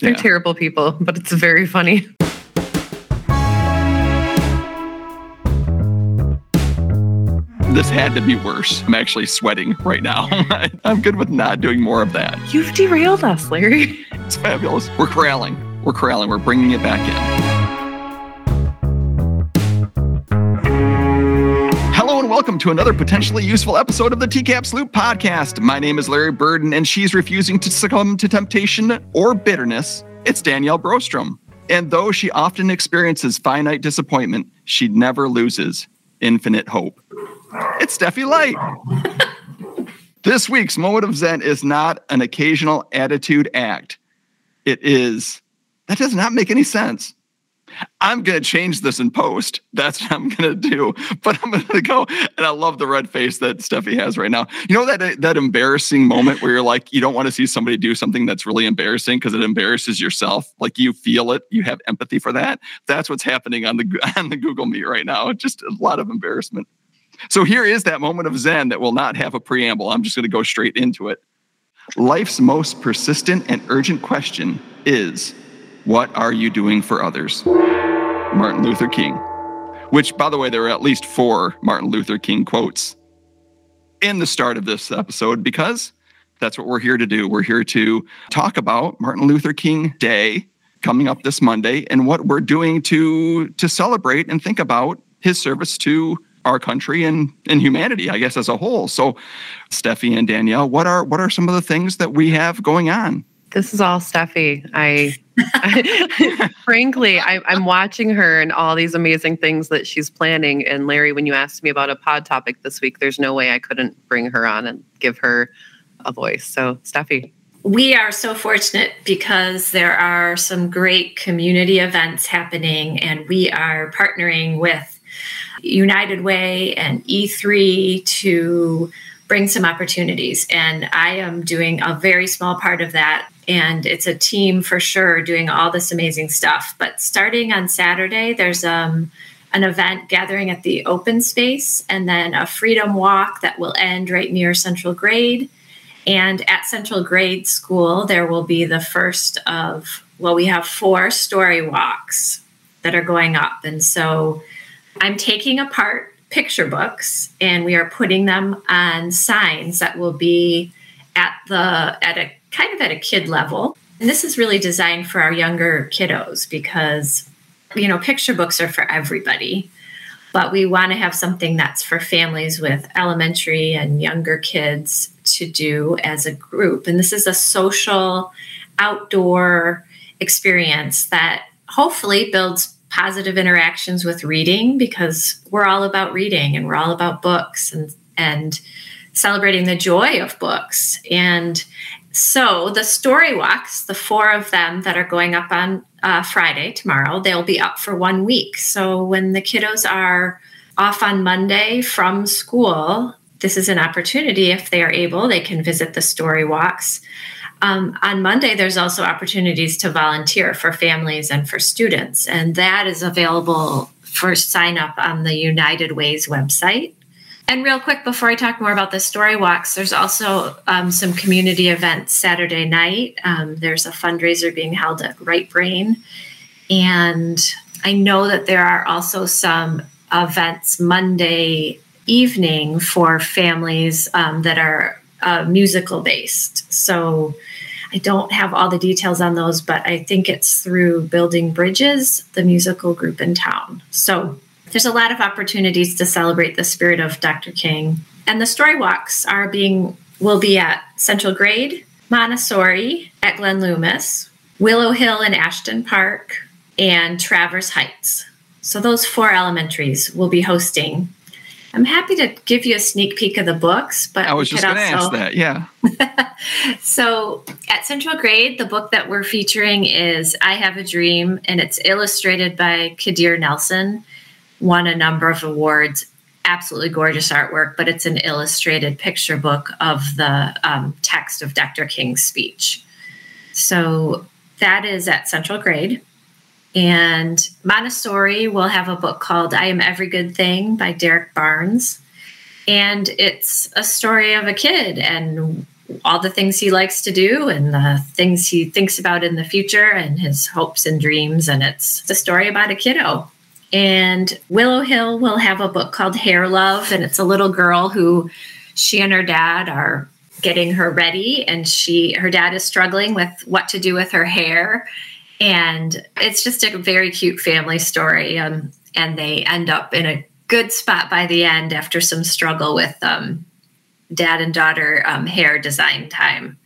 They're yeah. terrible people, but it's very funny. This had to be worse. I'm actually sweating right now. I'm good with not doing more of that. You've derailed us, Larry. It's fabulous. We're corralling. We're corralling. We're bringing it back in. Welcome to another potentially useful episode of the TCAPS Loop podcast. My name is Larry Burden, and she's refusing to succumb to temptation or bitterness. It's Danielle Brostrom. And though she often experiences finite disappointment, she never loses infinite hope. It's Steffi Light. this week's moment of Zen is not an occasional attitude act. It is, that does not make any sense. I'm going to change this in post. That's what I'm going to do. But I'm going to go. And I love the red face that Steffi has right now. You know that that embarrassing moment where you're like, you don't want to see somebody do something that's really embarrassing because it embarrasses yourself. Like you feel it, you have empathy for that. That's what's happening on the on the Google Meet right now. Just a lot of embarrassment. So here is that moment of Zen that will not have a preamble. I'm just going to go straight into it. Life's most persistent and urgent question is What are you doing for others? Martin Luther King. Which, by the way, there are at least four Martin Luther King quotes in the start of this episode because that's what we're here to do. We're here to talk about Martin Luther King Day coming up this Monday and what we're doing to to celebrate and think about his service to our country and and humanity, I guess, as a whole. So, Steffi and Danielle, what are what are some of the things that we have going on? This is all Steffi. I, I frankly, I, I'm watching her and all these amazing things that she's planning. And Larry, when you asked me about a pod topic this week, there's no way I couldn't bring her on and give her a voice. So, Steffi. We are so fortunate because there are some great community events happening, and we are partnering with United Way and E3 to bring some opportunities. And I am doing a very small part of that. And it's a team for sure doing all this amazing stuff. But starting on Saturday, there's um, an event gathering at the open space and then a freedom walk that will end right near Central Grade. And at Central Grade School, there will be the first of, well, we have four story walks that are going up. And so I'm taking apart picture books and we are putting them on signs that will be at the at a kind of at a kid level. And this is really designed for our younger kiddos because you know, picture books are for everybody. But we want to have something that's for families with elementary and younger kids to do as a group. And this is a social outdoor experience that hopefully builds positive interactions with reading because we're all about reading and we're all about books and and celebrating the joy of books and so the story walks the four of them that are going up on uh, friday tomorrow they'll be up for one week. So when the kiddos are off on monday from school this is an opportunity. If they are able they can visit the story walks. Um, on Monday, there's also opportunities to volunteer for families and for students, and that is available for sign up on the United Ways website. And real quick, before I talk more about the story walks, there's also um, some community events Saturday night. Um, there's a fundraiser being held at Right Brain. And I know that there are also some events Monday evening for families um, that are uh, musical based. So I don't have all the details on those, but I think it's through Building Bridges, the musical group in town. So there's a lot of opportunities to celebrate the spirit of Dr. King. And the story walks are being will be at Central Grade, Montessori at Glenn Loomis, Willow Hill and Ashton Park, and Traverse Heights. So those four elementaries will be hosting I'm happy to give you a sneak peek of the books, but I was just going to ask that. Yeah. so at Central Grade, the book that we're featuring is I Have a Dream, and it's illustrated by Kadir Nelson. Won a number of awards. Absolutely gorgeous artwork, but it's an illustrated picture book of the um, text of Dr. King's speech. So that is at Central Grade. And Montessori will have a book called I Am Every Good Thing by Derek Barnes. And it's a story of a kid and all the things he likes to do and the things he thinks about in the future and his hopes and dreams. And it's a story about a kiddo. And Willow Hill will have a book called Hair Love, and it's a little girl who she and her dad are getting her ready and she her dad is struggling with what to do with her hair and it's just a very cute family story um, and they end up in a good spot by the end after some struggle with um, dad and daughter um, hair design time.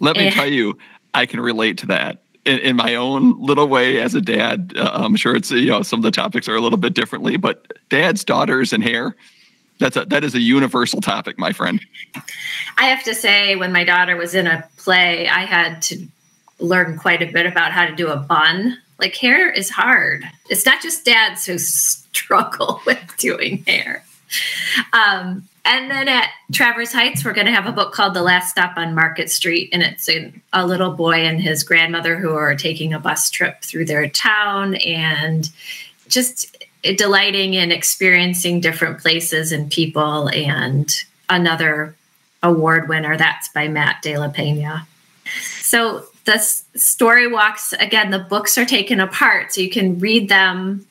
Let me and, tell you, I can relate to that. In, in, my own little way as a dad, uh, I'm sure it's you know some of the topics are a little bit differently, but dads, daughters, and hair. That's a that is a universal topic, my friend. I have to say, when my daughter was in a play, I had to learn quite a bit about how to do a bun. Like hair is hard. It's not just dads who struggle with doing hair. Um, and then at Traverse Heights, we're going to have a book called The Last Stop on Market Street. And it's a, a, little boy and his grandmother who are taking a bus trip through their town and just delighting in experiencing different places and people. And another award winner, that's by Matt De La Pena. So the story walks, again, the books are taken apart so you can read them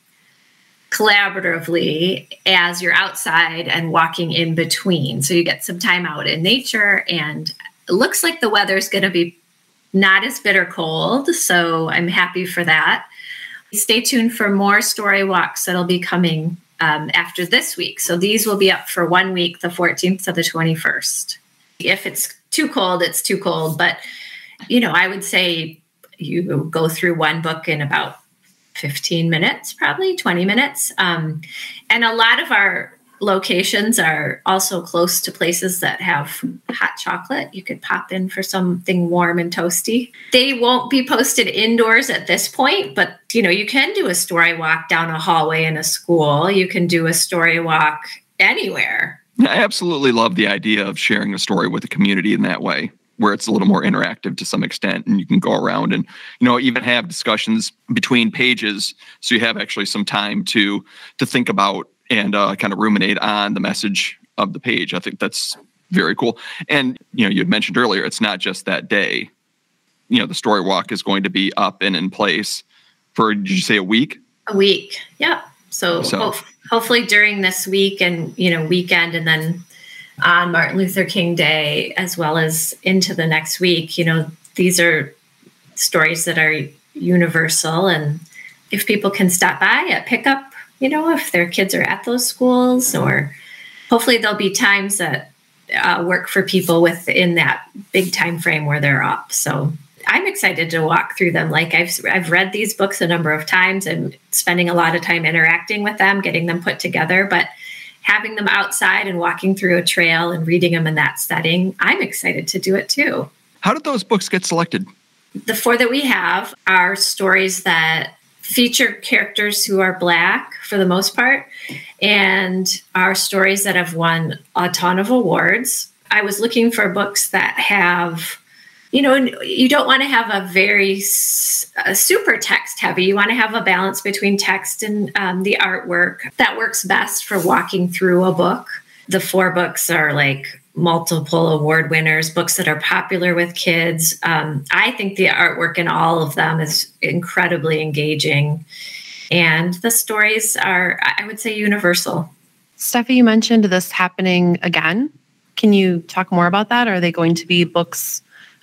collaboratively as you're outside and walking in between. So you get some time out in nature, and it looks like the weather's going to be not as bitter cold. So I'm happy for that. Stay tuned for more story walks that'll be coming um, after this week. So these will be up for one week, the 14th to the 21st. If it's too cold, it's too cold. But, you know, I would say you go through one book in about 15 minutes, probably 20 minutes. Um, and a lot of our locations are also close to places that have hot chocolate. You could pop in for something warm and toasty. They won't be posted indoors at this point, but you know, you can do a story walk down a hallway in a school. You can do a story walk anywhere. I absolutely love the idea of sharing a story with the community in that way where it's a little more interactive to some extent and you can go around and you know even have discussions between pages so you have actually some time to to think about and uh, kind of ruminate on the message of the page. I think that's very cool. And you know you had mentioned earlier it's not just that day. You know the story walk is going to be up and in place for did you say a week? A week. Yeah so, so ho- hopefully during this week and you know weekend and then on Martin Luther King Day, as well as into the next week. You know, these are stories that are universal. And if people can stop by at pickup, you know, if their kids are at those schools, or hopefully there'll be times that uh, work for people within that big time frame where they're up. So I'm excited to walk through them. Like I've I've read these books a number of times and spending a lot of time interacting with them, getting them put together, but having them outside and walking through a trail and reading them in that setting, I'm excited to do it too. How did those books get selected? The four that we have are stories that feature characters who are black for the most part and are stories that have won a ton of awards. I was looking for books that have you know, you don't want to have a very uh, super text heavy. You want to have a balance between text and um, the artwork that works best for walking through a book. The four books are like multiple award winners, books that are popular with kids. Um, I think the artwork in all of them is incredibly engaging. And the stories are, I would say, universal. Steffi, you mentioned this happening again. Can you talk more about that? Are they going to be books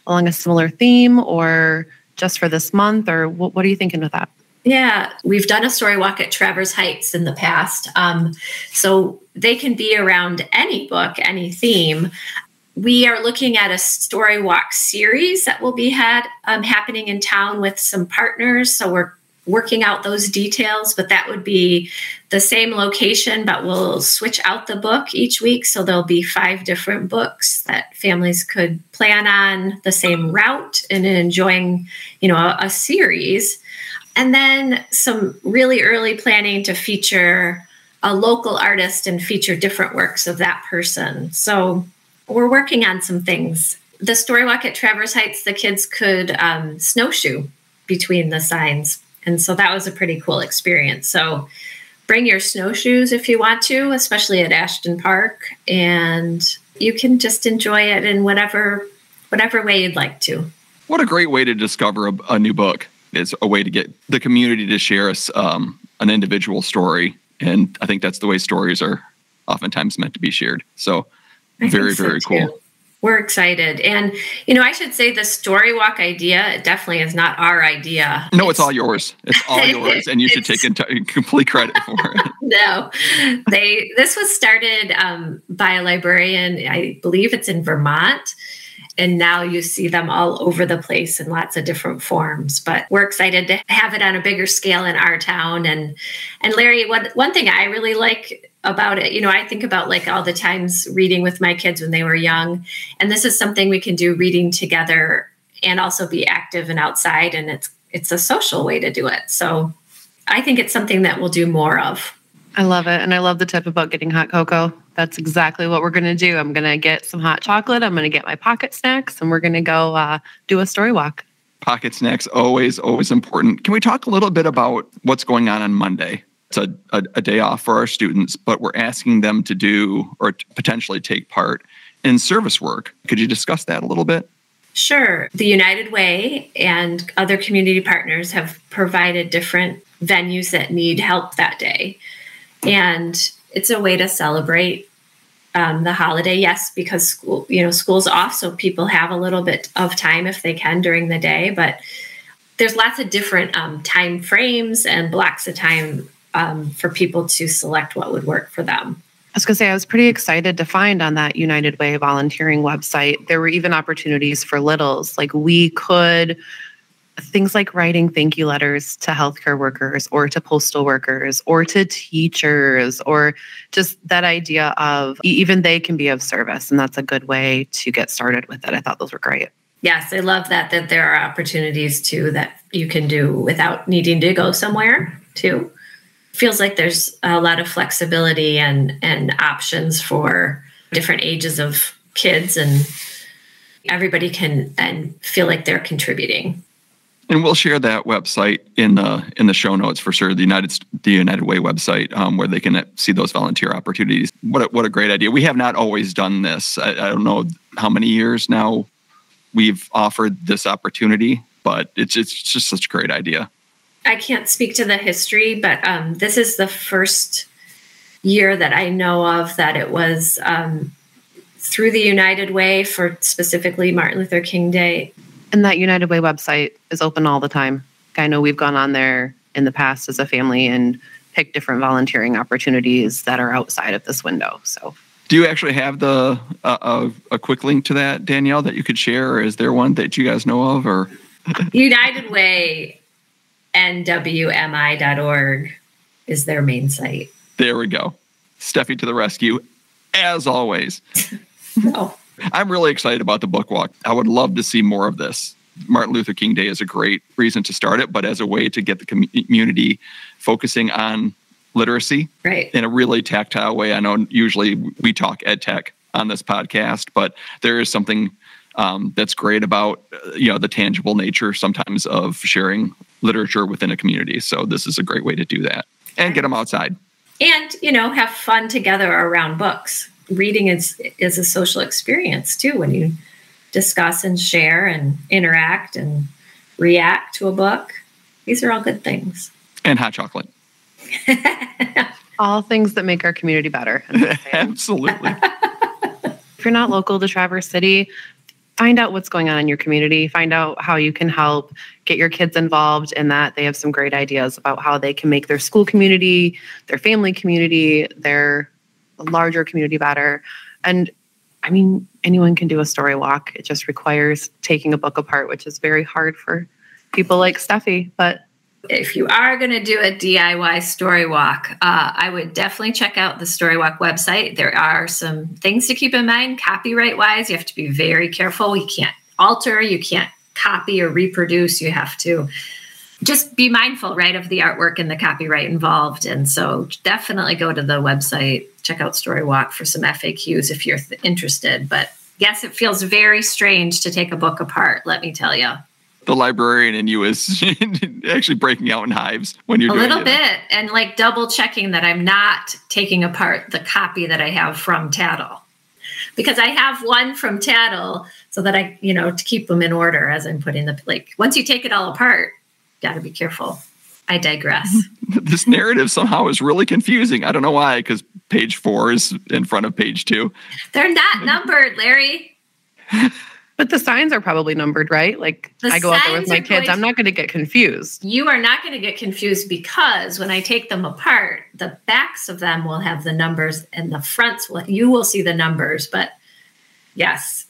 along a similar theme or just for this month? Or what, what are you thinking with that? Yeah, we've done a story walk at Traverse Heights in the past. Um, so they can be around any book, any theme. We are looking at a story walk series that will be had um, happening in town with some partners. So we're working out those details, but that would be the same location, but we'll switch out the book each week. So there'll be five different books that families could plan on the same route and enjoying, you know, a, a series. And then some really early planning to feature a local artist and feature different works of that person. So we're working on some things. The story walk at Traverse Heights, the kids could um, snowshoe between the signs and so that was a pretty cool experience. So bring your snowshoes if you want to, especially at Ashton Park. And you can just enjoy it in whatever whatever way you'd like to. What a great way to discover a, a new book! It's a way to get the community to share us um, an individual story, and I think that's the way stories are oftentimes meant to be shared. So, I very so very too. We're excited. And you know i should say the story walk idea definitely is not our idea. No it's, it's all yours. It's all yours and you should take complete credit for it. No. They this was started um, by a librarian i believe it's in vermont and now you see them all over the place in lots of different forms. But we're excited to have it on a bigger scale in our town. And and larry one, one thing i really like about it you know i think about like all the times reading with my kids when they were young and this is something we can do reading together and also be active and outside and it's it's a social way to do it so i think it's something that we'll do more of I love it. And I love the tip about getting hot cocoa. That's exactly what we're going to do. I'm going to get some hot chocolate. I'm going to get my pocket snacks and we're going to go uh, do a story walk. Pocket snacks, always, always important. Can we talk a little bit about what's going on on Monday? It's a, a, a day off for our students, but we're asking them to do or to potentially take part in service work. Could you discuss that a little bit? Sure. The United Way and other community partners have provided different venues that need help that day. And it's a way to celebrate um, the holiday. Yes, because school, you know, school's off, so people have a little bit of time if they can during the day. But there's lots of different um, time frames and blocks of time um, for people to select what would work for them. I was going to say, I was pretty excited to find on that United Way volunteering website, there were even opportunities for littles. Like we could things like writing thank you letters to healthcare workers or to postal workers or to teachers or just that idea of even they can be of service and that's a good way to get started with it i thought those were great yes i love that that there are opportunities too that you can do without needing to go somewhere too feels like there's a lot of flexibility and and options for different ages of kids and everybody can and feel like they're contributing and we'll share that website in the in the show notes for sure. The United the United Way website, um, where they can see those volunteer opportunities. What a, what a great idea! We have not always done this. I, I don't know how many years now we've offered this opportunity, but it's it's just such a great idea. I can't speak to the history, but um, this is the first year that I know of that it was um, through the United Way for specifically Martin Luther King Day and that United Way website is open all the time. I know we've gone on there in the past as a family and picked different volunteering opportunities that are outside of this window. So, do you actually have the uh, a, a quick link to that, Danielle, that you could share, or is there one that you guys know of, or United Way nwmi.org is their main site. There we go. Steffi to the rescue, as always. no. I'm really excited about the book walk. I would love to see more of this. Martin Luther King Day is a great reason to start it, but as a way to get the community focusing on literacy right. in a really tactile way. I know usually we talk ed tech on this podcast, but there is something um, that's great about uh, you know the tangible nature sometimes of sharing literature within a community. So this is a great way to do that and get them outside. And you know have fun together around books reading is is a social experience too when you discuss and share and interact and react to a book. These are all good things. And hot chocolate. all things that make our community better. Absolutely. if you're not local to Traverse City, find out what's going on in your community. Find out how you can help get your kids involved in that. They have some great ideas about how they can make their school community, their family community, their larger community better. And I mean, anyone can do a story walk. It just requires taking a book apart, which is very hard for people like Steffi. But if you are going to do a DIY story walk, uh, I would definitely check out the Story Walk website. There are some things to keep in mind copyright wise. You have to be very careful. You can't alter, you can't copy or reproduce. You have to just be mindful, right, of the artwork and the copyright involved. And so definitely go to the website, check out Storywalk for some FAQs if you're th- interested. But yes, it feels very strange to take a book apart, let me tell you. The librarian in you is actually breaking out in hives when you're a little it. bit and like double checking that I'm not taking apart the copy that I have from TADL. because I have one from TADL so that I, you know, to keep them in order as I'm putting the like. Once you take it all apart, got to be careful. I digress. this narrative somehow is really confusing. I don't know why, because page four is in front of page two. They're not numbered, Larry. But the signs are probably numbered, right? Like The I go out there with my kids, I'm not going to get confused. You are not going to get confused because when I take them apart, the backs of them will have the numbers and the fronts will you will see the numbers, but yes.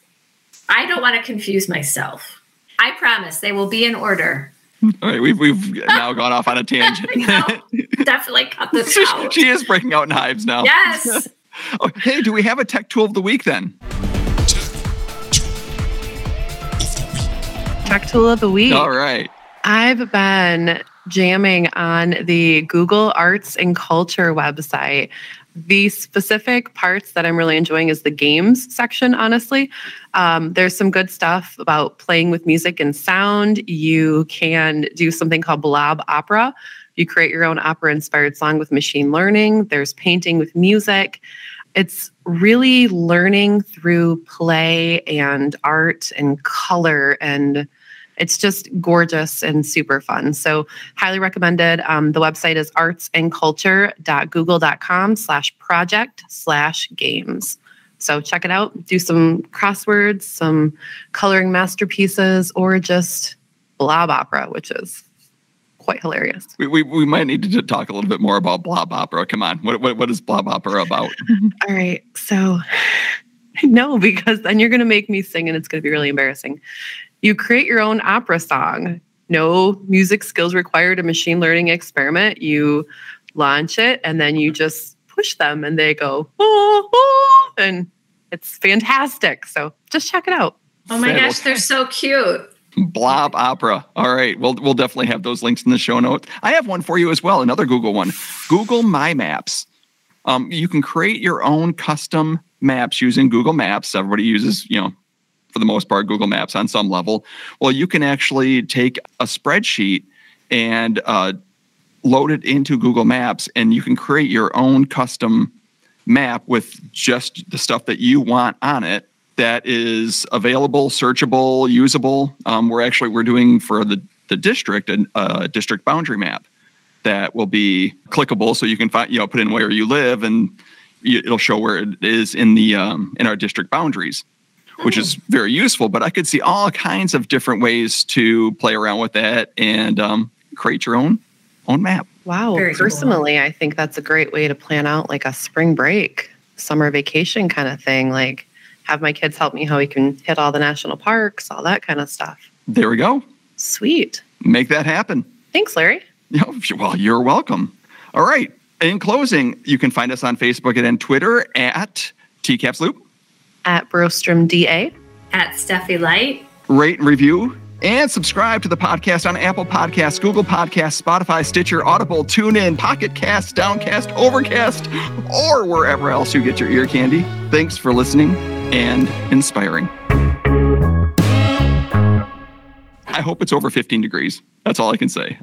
I don't want to confuse myself. I promise they will be in order. All right, we've we've now gone off on a tangent. No, definitely cut this she, out. she is breaking out knives now. Yes. Oh, hey, do we have a tech tool of the week then? Tech tool of the week. All right. I've been jamming on the Google Arts and Culture website. The specific parts that I'm really enjoying is the games section, honestly. Um, there's some good stuff about playing with music and sound. You can do something called Blob Opera. You create your own opera inspired song with machine learning. There's painting with music. It's really learning through play and art and color and it's just gorgeous and super fun. So highly recommended. Um, the website is artsandculture.google.com slash project slash games. So check it out. Do some crosswords, some coloring masterpieces, or just blob opera, which is quite hilarious. We, we, we might need to talk a little bit more about Blob Opera. Come on. What, what, what is Blob Opera about? All right. So no, because then you're going to make me sing and it's going to be really embarrassing. You create your own opera song. No music skills required, a machine learning experiment. You launch it and then you just push them and they go, oh, oh, and it's fantastic. So just check it out. Oh my gosh, they're so cute. Blob Opera. All right. We'll, we'll definitely have those links in the show notes. I have one for you as well, another Google one Google My Maps. Um, you can create your own custom maps using Google Maps. Everybody uses, you know, for the most part, Google Maps on some level. Well, you can actually take a spreadsheet and uh, load it into Google Maps, and you can create your own custom map with just the stuff that you want on it that is available, searchable, usable. Um, we're actually we're doing for the the district a uh, district boundary map that will be clickable, so you can find you know put in where you live, and it'll show where it is in the um, in our district boundaries, which is very useful. But I could see all kinds of different ways to play around with that and um, create your own own map. Wow. Very cool. Personally, I think that's a great way to plan out like a spring break, summer vacation kind of thing. Like have my kids help me how we can hit all the national parks, all that kind of stuff. There we go. Sweet. Make that happen. Thanks, Larry. Yeah, well, you're welcome. All right. In closing, you can find us on Facebook and Twitter at TCAPS Loop. At Brostrom DA. At Steffi Light. Rate and review and subscribe to the podcast on Apple Podcasts, Google Podcasts, Spotify, Stitcher, Audible, TuneIn, Pocket Cast, Downcast, Overcast, or wherever else you get your ear candy. Thanks for listening and inspiring. I hope it's over 15 degrees. That's all I can say.